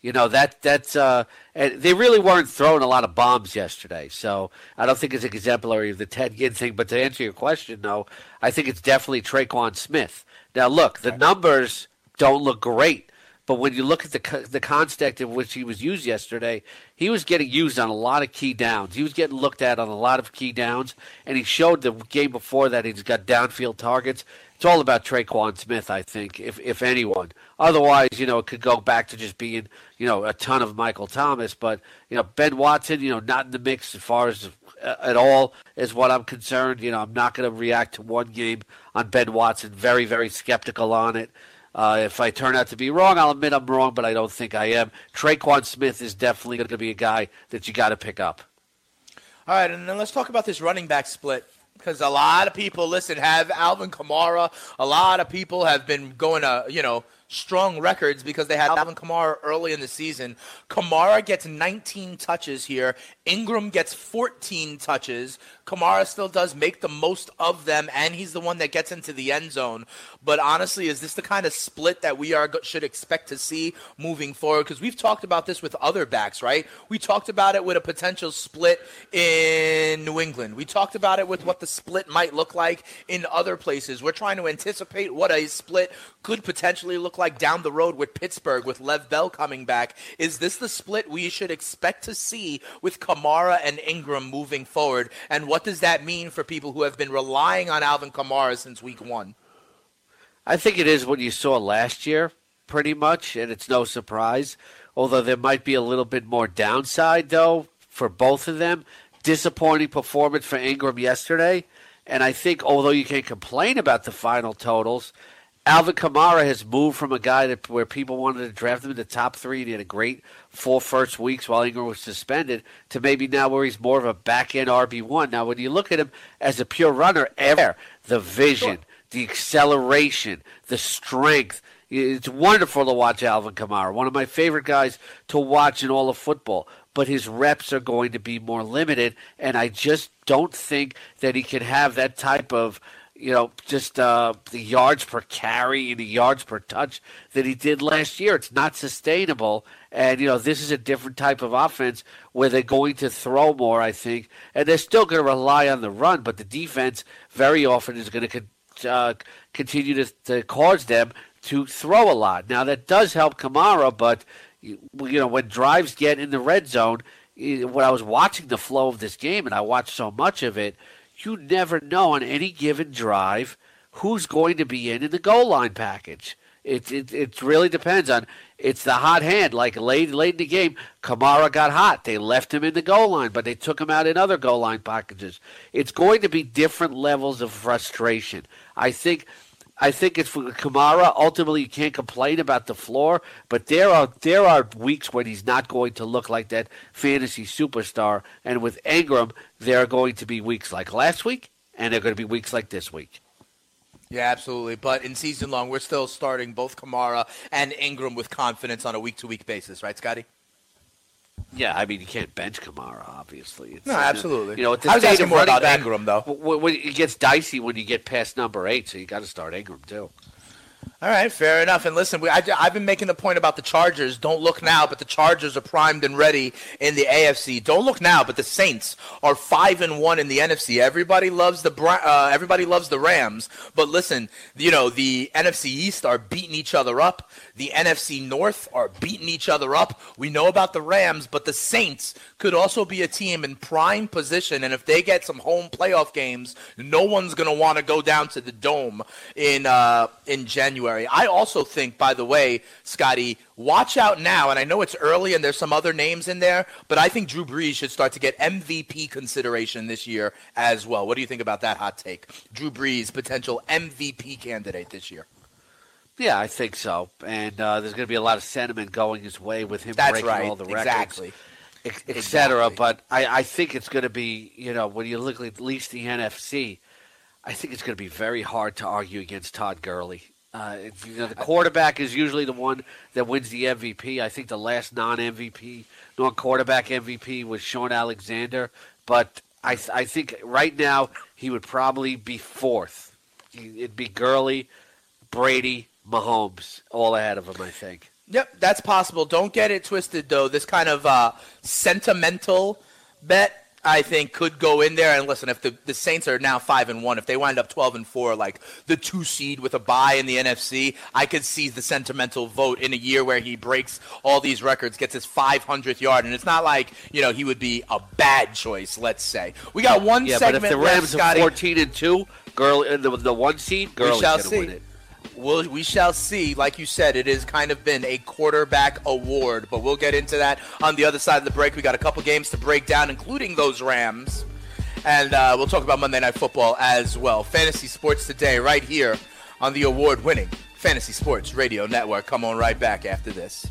You know that that's uh, they really weren't throwing a lot of bombs yesterday, so I don't think it's exemplary of the Ted Ginn thing. But to answer your question, though, I think it's definitely Tre'Quan Smith. Now, look, the numbers don't look great, but when you look at the the context in which he was used yesterday, he was getting used on a lot of key downs. He was getting looked at on a lot of key downs, and he showed the game before that he's got downfield targets it's all about Tre'Quan Smith, I think, if if anyone. Otherwise, you know, it could go back to just being, you know, a ton of Michael Thomas. But you know, Ben Watson, you know, not in the mix as far as uh, at all is what I'm concerned. You know, I'm not going to react to one game on Ben Watson. Very, very skeptical on it. Uh, if I turn out to be wrong, I'll admit I'm wrong, but I don't think I am. Tre'Quan Smith is definitely going to be a guy that you got to pick up. All right, and then let's talk about this running back split because a lot of people, listen, have Alvin Kamara. A lot of people have been going to, you know, strong records because they had Alvin Kamara early in the season. Kamara gets 19 touches here. Ingram gets 14 touches. Kamara still does make the most of them, and he's the one that gets into the end zone. But honestly, is this the kind of split that we are should expect to see moving forward? Because we've talked about this with other backs, right? We talked about it with a potential split in New England. We talked about it with what the split might look like in other places. We're trying to anticipate what a split could potentially look like down the road with Pittsburgh, with Lev Bell coming back. Is this the split we should expect to see with Kamara and Ingram moving forward? And what what does that mean for people who have been relying on Alvin Kamara since week one? I think it is what you saw last year, pretty much, and it's no surprise. Although there might be a little bit more downside, though, for both of them. Disappointing performance for Ingram yesterday. And I think, although you can complain about the final totals, Alvin Kamara has moved from a guy that where people wanted to draft him in the top three and he had a great four first weeks while Ingram was suspended to maybe now where he's more of a back end RB one. Now when you look at him as a pure runner, air, the vision, the acceleration, the strength. It's wonderful to watch Alvin Kamara, one of my favorite guys to watch in all of football. but his reps are going to be more limited. And I just don't think that he can have that type of you know, just uh, the yards per carry and the yards per touch that he did last year. It's not sustainable. And, you know, this is a different type of offense where they're going to throw more, I think. And they're still going to rely on the run, but the defense very often is going to uh, continue to, to cause them to throw a lot. Now, that does help Kamara, but, you know, when drives get in the red zone, when I was watching the flow of this game, and I watched so much of it – you never know on any given drive who's going to be in in the goal line package. It, it, it really depends on it's the hot hand. Like late late in the game, Kamara got hot. They left him in the goal line, but they took him out in other goal line packages. It's going to be different levels of frustration. I think I think it's for Kamara. Ultimately, you can't complain about the floor, but there are there are weeks when he's not going to look like that fantasy superstar. And with Ingram, there are going to be weeks like last week, and there are going to be weeks like this week. Yeah, absolutely. But in season long, we're still starting both Kamara and Ingram with confidence on a week to week basis, right, Scotty? Yeah, I mean you can't bench Kamara, obviously. It's, no, absolutely. You know, I was asking more about back, Ingram though. It gets dicey when you get past number eight, so you got to start Ingram too. All right, fair enough. And listen, we, I, have been making the point about the Chargers. Don't look now, but the Chargers are primed and ready in the AFC. Don't look now, but the Saints are five and one in the NFC. Everybody loves the uh, everybody loves the Rams, but listen, you know the NFC East are beating each other up. The NFC North are beating each other up. We know about the Rams, but the Saints could also be a team in prime position. And if they get some home playoff games, no one's going to want to go down to the dome in uh, in January. I also think, by the way, Scotty, watch out now. And I know it's early and there's some other names in there, but I think Drew Brees should start to get MVP consideration this year as well. What do you think about that hot take? Drew Brees, potential MVP candidate this year. Yeah, I think so. And uh, there's going to be a lot of sentiment going his way with him That's breaking right. all the records, exactly. etc. Exactly. But I, I think it's going to be, you know, when you look at least the NFC, I think it's going to be very hard to argue against Todd Gurley. Uh, you know, the quarterback is usually the one that wins the MVP. I think the last non-MVP, non-quarterback MVP was Shaun Alexander, but I, I think right now he would probably be fourth. It'd be Gurley, Brady, Mahomes, all ahead of him, I think. Yep, that's possible. Don't get it twisted, though. This kind of uh, sentimental bet, I think, could go in there. And listen, if the, the Saints are now five and one, if they wind up twelve and four, like the two seed with a bye in the NFC, I could see the sentimental vote in a year where he breaks all these records, gets his 500th yard, and it's not like you know he would be a bad choice. Let's say we got one yeah, segment but if the left, Rams Scotty. are fourteen and two, girl, the, the one seed, Gurley's shall going to win it. We'll, we shall see. Like you said, it has kind of been a quarterback award, but we'll get into that on the other side of the break. We got a couple games to break down, including those Rams. And uh, we'll talk about Monday Night Football as well. Fantasy Sports Today, right here on the award winning Fantasy Sports Radio Network. Come on right back after this.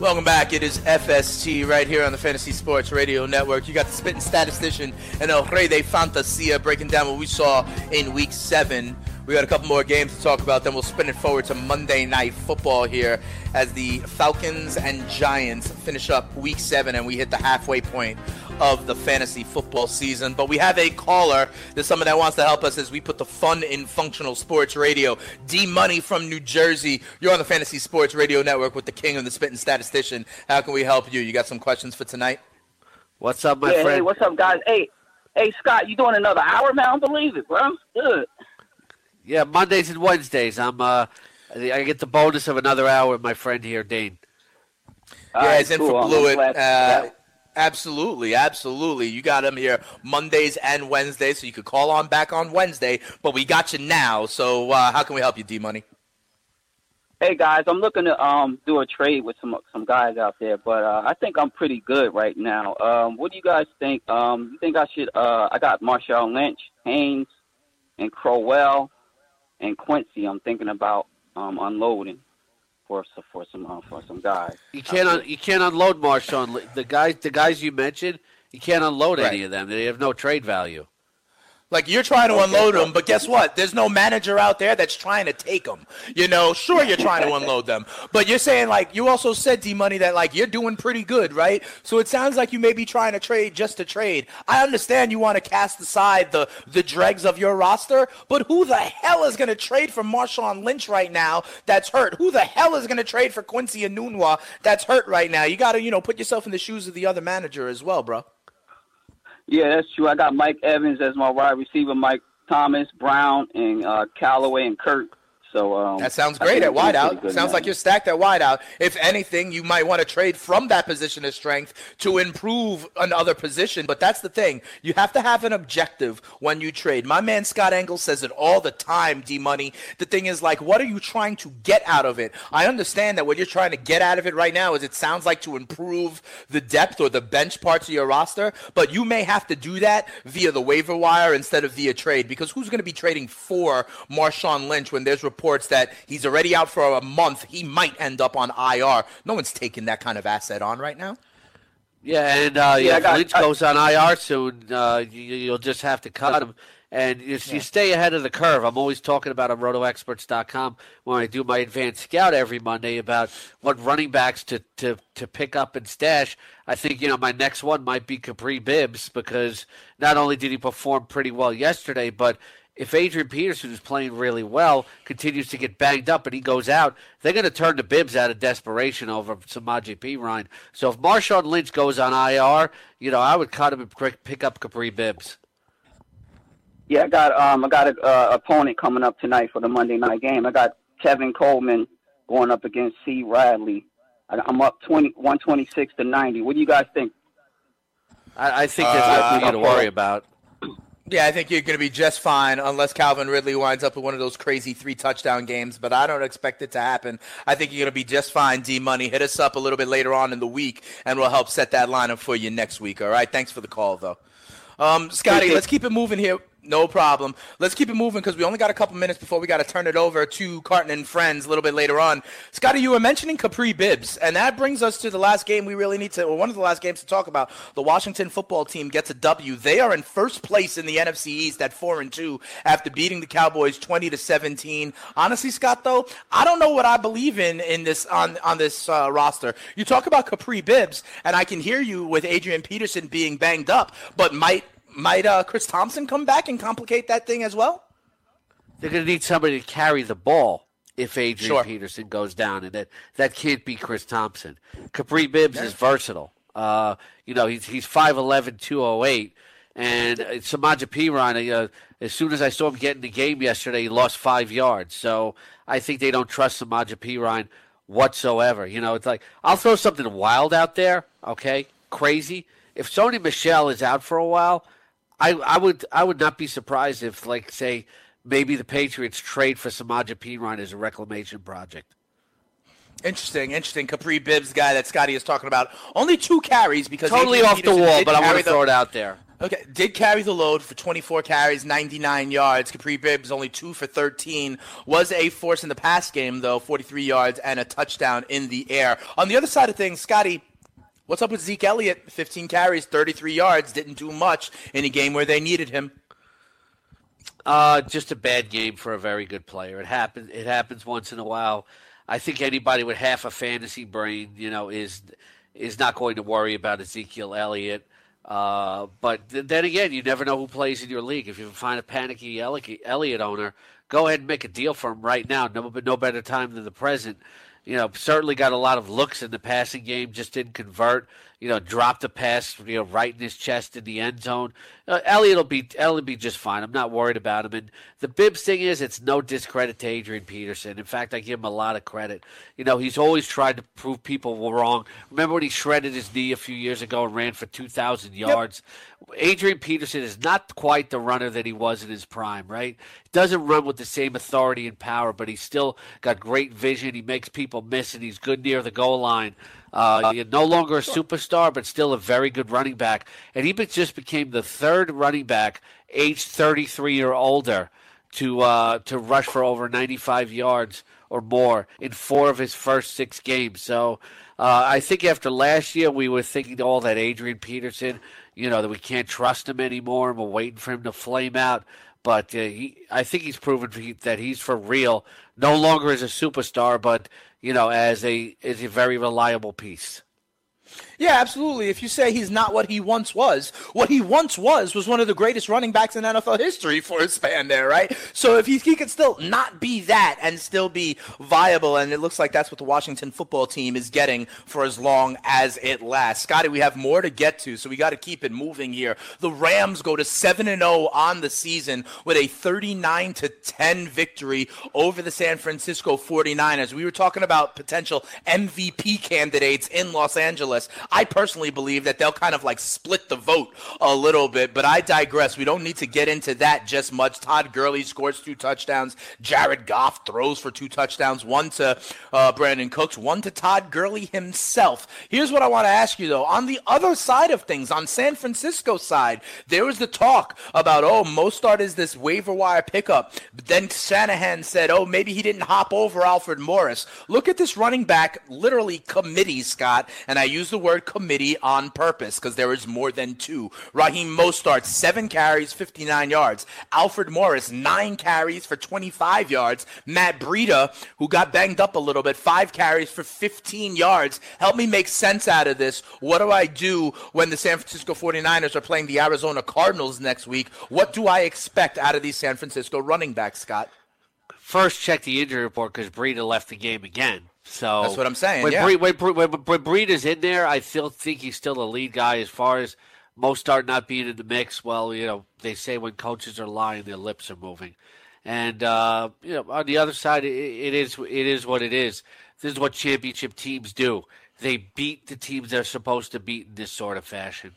Welcome back. It is FST right here on the Fantasy Sports Radio Network. You got the spitting statistician and El Rey de Fantasia breaking down what we saw in Week Seven. We got a couple more games to talk about. Then we'll spin it forward to Monday Night Football here as the Falcons and Giants finish up Week Seven, and we hit the halfway point of the fantasy football season. But we have a caller. There's someone that wants to help us as we put the fun in functional sports radio. D Money from New Jersey. You're on the Fantasy Sports Radio Network with the king of the spitting statistician. How can we help you? You got some questions for tonight? What's up, my yeah, friend? hey, what's up, guys? Hey, hey, Scott, you doing another hour, man? I don't believe it, bro. Good. Yeah, Mondays and Wednesdays. I'm uh, I get the bonus of another hour with my friend here, Dane. All yeah, right, he's in for I'm Blewett. Uh, Absolutely, absolutely. You got him here Mondays and Wednesdays, so you could call on back on Wednesday. But we got you now. So uh, how can we help you, D Money? Hey guys, I'm looking to um do a trade with some some guys out there, but uh, I think I'm pretty good right now. Um, what do you guys think? Um, you think I should? Uh, I got Marshawn Lynch, Haynes, and Crowell, and Quincy. I'm thinking about um unloading for some for some uh, for some guys. You can't un- you can't unload Marshawn. The guys the guys you mentioned, you can't unload Right. any of them. They have no trade value. Like you're trying to unload them, but guess what? There's no manager out there that's trying to take them. You know, sure you're trying to unload them, but you're saying like you also said D Money that like you're doing pretty good, right? So it sounds like you may be trying to trade just to trade. I understand you want to cast aside the the dregs of your roster, but who the hell is going to trade for Marshawn Lynch right now? That's hurt. Who the hell is going to trade for Quincy Enunwa? That's hurt right now. You got to you know put yourself in the shoes of the other manager as well, bro. Yeah, that's true. I got Mike Evans as my wide receiver, Mike Thomas, Brown, and uh, Callaway and Kurt. So um, That sounds great at wideout. Sounds like you're stacked at wideout. If anything, you might want to trade from that position of strength to improve another position. But that's the thing. You have to have an objective when you trade. My man Scott Engel says it all the time, D Money. The thing is, like, what are you trying to get out of it? I understand that what you're trying to get out of it right now is it sounds like to improve the depth or the bench parts of your roster, but you may have to do that via the waiver wire instead of via trade because who's going to be trading for Marshawn Lynch when there's reports that he's already out for a month? He might end up on IR. No one's taking that kind of asset on right now. Yeah, and uh, Yeah, yeah, if got- Lynch I- goes on IR soon, uh, you, you'll just have to cut him. And you, you stay ahead of the curve. I'm always talking about on RotoExperts.com when I do my advanced scout every Monday about what running backs to, to, to pick up and stash. I think you know my next one might be Kapri Bibbs because not only did he perform pretty well yesterday, but if Adrian Peterson is playing really well, continues to get banged up, and he goes out, they're going to turn to Bibbs out of desperation over Samaje Perine. So if Marshawn Lynch goes on IR, you know, I would cut him and pick up Kapri Bibbs. Yeah, I got um I got a uh, opponent coming up tonight for the Monday night game. I got Tevin Coleman going up against C. Ridley. I- I'm up 20, 126 to 90. What do you guys think? I, I think there's Uh, nothing to worry about. Yeah, I think you're going to be just fine unless Calvin Ridley winds up with one of those crazy three touchdown games, but I don't expect it to happen. I think you're going to be just fine, D Money. Hit us up a little bit later on in the week, and we'll help set that lineup for you next week, all right? Thanks for the call, though. Um, Scotty, let's keep it moving here. No problem. Let's keep it moving because we only got a couple minutes before we got to turn it over to Carton and Friends a little bit later on. Scotty, you were mentioning Kapri Bibbs, and that brings us to the last game we really need to, or one of the last games to talk about. The Washington football team gets a W. They are in first place in the NFC East at four and two after beating the Cowboys twenty to seventeen. Honestly, Scott, though, I don't know what I believe in in this on on this uh, roster. You talk about Kapri Bibbs, and I can hear you with Adrian Peterson being banged up, but might might uh, Chris Thompson come back and complicate that thing as well? They're going to need somebody to carry the ball if Adrian Sure. Peterson goes down, and that that can't be Chris Thompson. Kapri Bibbs is versatile. Uh, you know, he's he's 5'11", 208, and uh, Samaje Perine, uh, as soon as I saw him get in the game yesterday, he lost five yards. So I think they don't trust Samaje Perine whatsoever. You know, it's like I'll throw something wild out there, okay, crazy. If Sony Michel is out for a while, I, I would I would not be surprised if, like, say, maybe the Patriots trade for Samaje Perine as a reclamation project. Interesting, interesting. Kapri Bibbs guy that Scotty is talking about. Only two carries because Totally Adrian off the wall, but I want to throw it out there. Okay, did carry the load for 24 carries, 99 yards. Kapri Bibbs only two for 13. Was a force in the pass game though, 43 yards and a touchdown in the air. On the other side of things, Scotty, what's up with Zeke Elliott? 15 carries, 33 yards, didn't do much in a game where they needed him. Uh, just a bad game for a very good player. It happens. It happens once in a while. I think anybody with half a fantasy brain, you know, is is not going to worry about Ezekiel Elliott. Uh, but th- then again, you never know who plays in your league. If you find a panicky Elliott owner, go ahead and make a deal for him right now. No, no better time than the present. You know, certainly got a lot of looks in the passing game, just didn't convert. You know, dropped a pass, you know, right in his chest in the end zone. Uh, Elliott will be Elliott be just fine. I'm not worried about him. And the Bibbs thing is, it's no discredit to Adrian Peterson. In fact, I give him a lot of credit. You know, he's always tried to prove people wrong. Remember when he shredded his knee a few years ago and ran for 2,000 yards? Yep. Adrian Peterson is not quite the runner that he was in his prime, right? Doesn't run with the same authority and power, but he's still got great vision. He makes people miss, and he's good near the goal line. Uh, no longer a superstar, but still a very good running back. And he just became the third running back, age 33 or older, to uh, to rush for over 95 yards or more in four of his first six games. So uh, I think after last year, we were thinking all that Adrian Peterson, you know, that we can't trust him anymore, and we're waiting for him to flame out. But uh, he, I think he's proven that he's for real. No longer as a superstar, but you know, as a as a very reliable piece. Yeah, absolutely. If you say he's not what he once was, what he once was was one of the greatest running backs in NFL history for a span there, right? So if he, he could still not be that and still be viable, and it looks like that's what the Washington football team is getting for as long as it lasts. Scotty, we have more to get to, so we got to keep it moving here. The Rams go to 7 and 0 on the season with a 39 to 10 victory over the San Francisco 49ers. We were talking about potential MVP candidates in Los Angeles. I personally believe that they'll kind of like split the vote a little bit, but I digress. We don't need to get into that just much. Todd Gurley scores two touchdowns. Jared Goff throws for two touchdowns, one to uh, Brandin Cooks, one to Todd Gurley himself. Here's what I want to ask you though. On the other side of things, on San Francisco side, there was the talk about, oh, Mostert is this waiver wire pickup. But then Shanahan said, oh, maybe he didn't hop over Alfred Morris. Look at this running back, literally committee, Scott, and I use the word committee on purpose because there is more than two. Raheem Mostert, seven carries, 59 yards. Alfred Morris, nine carries for 25 yards. Matt Breida, who got banged up a little bit, five carries for 15 yards. Help me make sense out of this. What do I do when the San Francisco 49ers are playing the Arizona Cardinals next week? What do I expect out of these San Francisco running backs, Scott? First, check the injury report because Breida left the game again. So that's what I'm saying. When, yeah. Breed, when, when, when Breed is in there, I still think he's still a lead guy. As far as Mostert not being in the mix, well, you know, they say when coaches are lying, their lips are moving. And uh, you know, on the other side, it, it is it is what it is. This is what championship teams do. They beat the teams they're supposed to beat in this sort of fashion.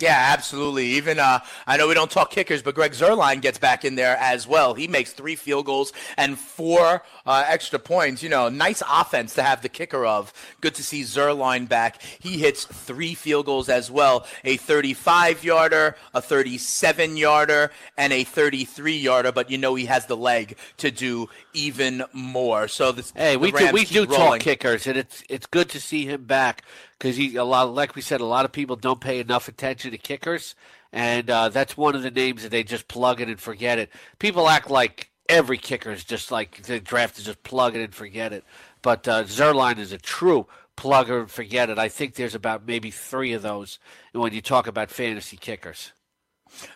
Yeah, absolutely. Even uh, I know we don't talk kickers, but Greg Zuerlein gets back in there as well. He makes three field goals and four uh, extra points. You know, nice offense to have the kicker of. Good to see Zuerlein back. He hits three field goals as well: a 35-yarder, a 37-yarder, and a 33-yarder. But you know he has the leg to do even more. So this, hey, we do we do rolling. talk kickers, and it's it's good to see him back because a lot like we said a lot of people don't pay enough attention to kickers and uh, that's one of the names that they just plug it and forget it. People act like every kicker is just like the draft is just plug it and forget it. But uh, Zuerlein is a true plug and forget it. I think there's about maybe three of those when you talk about fantasy kickers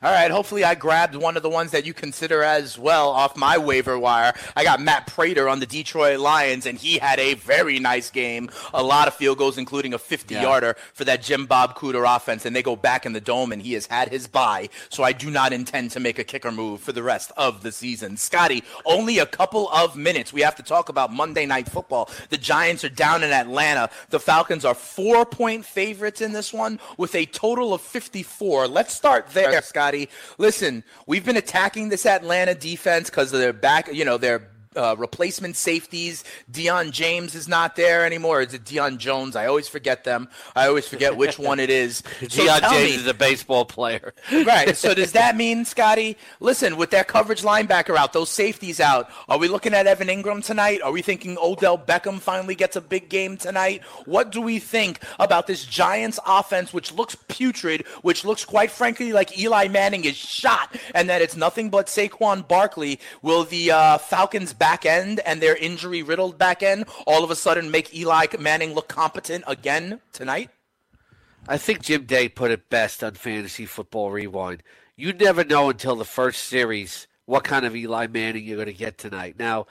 all right. Hopefully, I grabbed one of the ones that you consider as well off my waiver wire. I got Matt Prater on the Detroit Lions, and he had a very nice game. A lot of field goals, including a 50 yarder yeah. for that Jim Bob Cooter offense. And they go back in the dome, and he has had his bye. So I do not intend to make a kicker move for the rest of the season. Scotty, only a couple of minutes. We have to talk about Monday Night Football. The Giants are down in Atlanta. The Falcons are four point favorites in this one with a total of 54. Let's start there. Scotty. Listen, we've been attacking this Atlanta defense because of their back, you know, their uh, replacement safeties. Dion James is not there anymore. Is it Dion Jones? I always forget them. I always forget which one it is. So Dion James me, is a baseball player. right. So does that mean, Scotty? Listen, with that coverage linebacker out, those safeties out, are we looking at Evan Engram tonight? Are we thinking Odell Beckham finally gets a big game tonight? What do we think about this Giants offense, which looks putrid, which looks quite frankly like Eli Manning is shot, and that it's nothing but Saquon Barkley? Will the uh, Falcons? Back end and their injury riddled back end all of a sudden make Eli Manning look competent again tonight? I think Jim Day put it best on Fantasy Football Rewind. You never know until the first series what kind of Eli Manning you're going to get tonight. Now,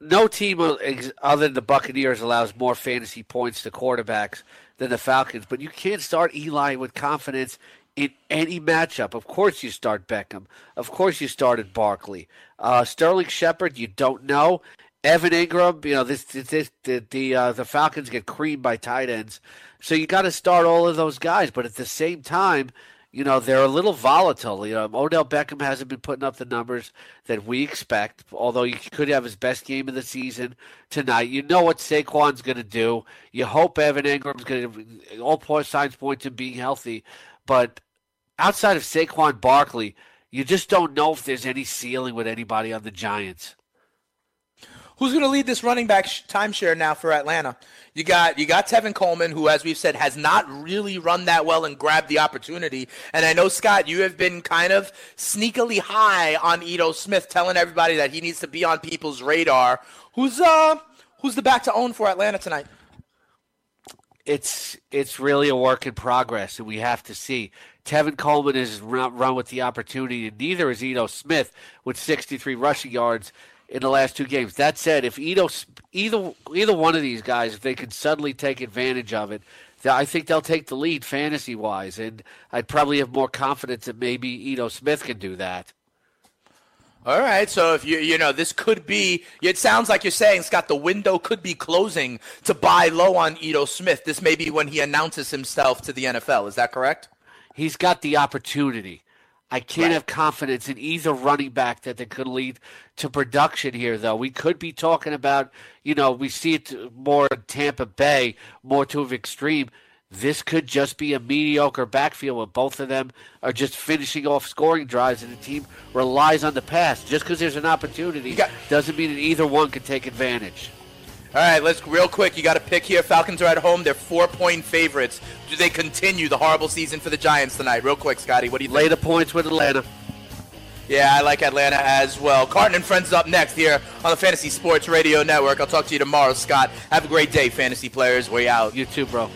no team other than the Buccaneers allows more fantasy points to quarterbacks than the Falcons. But you can't start Eli with confidence in any matchup. Of course, you start Beckham. Of course, you started Barkley. Uh, Sterling Shepard, you don't know. Evan Engram, you know this, this, this the the, uh, the Falcons get creamed by tight ends, so you got to start all of those guys. But at the same time, you know they're a little volatile. You know Odell Beckham hasn't been putting up the numbers that we expect, although he could have his best game of the season tonight. You know what Saquon's going to do. You hope Evan Engram's going to. All signs point to being healthy, but outside of Saquon Barkley, you just don't know if there's any ceiling with anybody on the Giants. Who's going to lead this running back sh- timeshare now for Atlanta? You got you got Tevin Coleman, who, as we've said, has not really run that well and grabbed the opportunity. And I know Scott, you have been kind of sneakily high on Ito Smith, telling everybody that he needs to be on people's radar. Who's uh who's the back to own for Atlanta tonight? It's it's really a work in progress, and we have to see. Tevin Coleman is run, run with the opportunity, and neither is Ito Smith with 63 rushing yards in the last two games. That said, if Ito, either either one of these guys, if they can suddenly take advantage of it, I think they'll take the lead fantasy wise, and I'd probably have more confidence that maybe Ito Smith can do that. All right, so if you you know this could be, it sounds like you're saying Scott, the window could be closing to buy low on Ito Smith. This may be when he announces himself to the NFL. Is that correct? He's got the opportunity. I can't right. have confidence in either running back that they could lead to production here, though. We could be talking about, you know, we see it more in Tampa Bay, more to an extreme. This could just be a mediocre backfield where both of them are just finishing off scoring drives and the team relies on the pass. Just because there's an opportunity got- doesn't mean that either one can take advantage. All right, let's real quick. You got to pick here. Falcons are at home. They're four point favorites. Do they continue the horrible season for the Giants tonight? Real quick, Scotty. What do you think? Lay the points with Atlanta. Yeah, I like Atlanta as well. Carton and Friends up next here on the Fantasy Sports Radio Network. I'll talk to you tomorrow, Scott. Have a great day, fantasy players. Way out. You too, bro.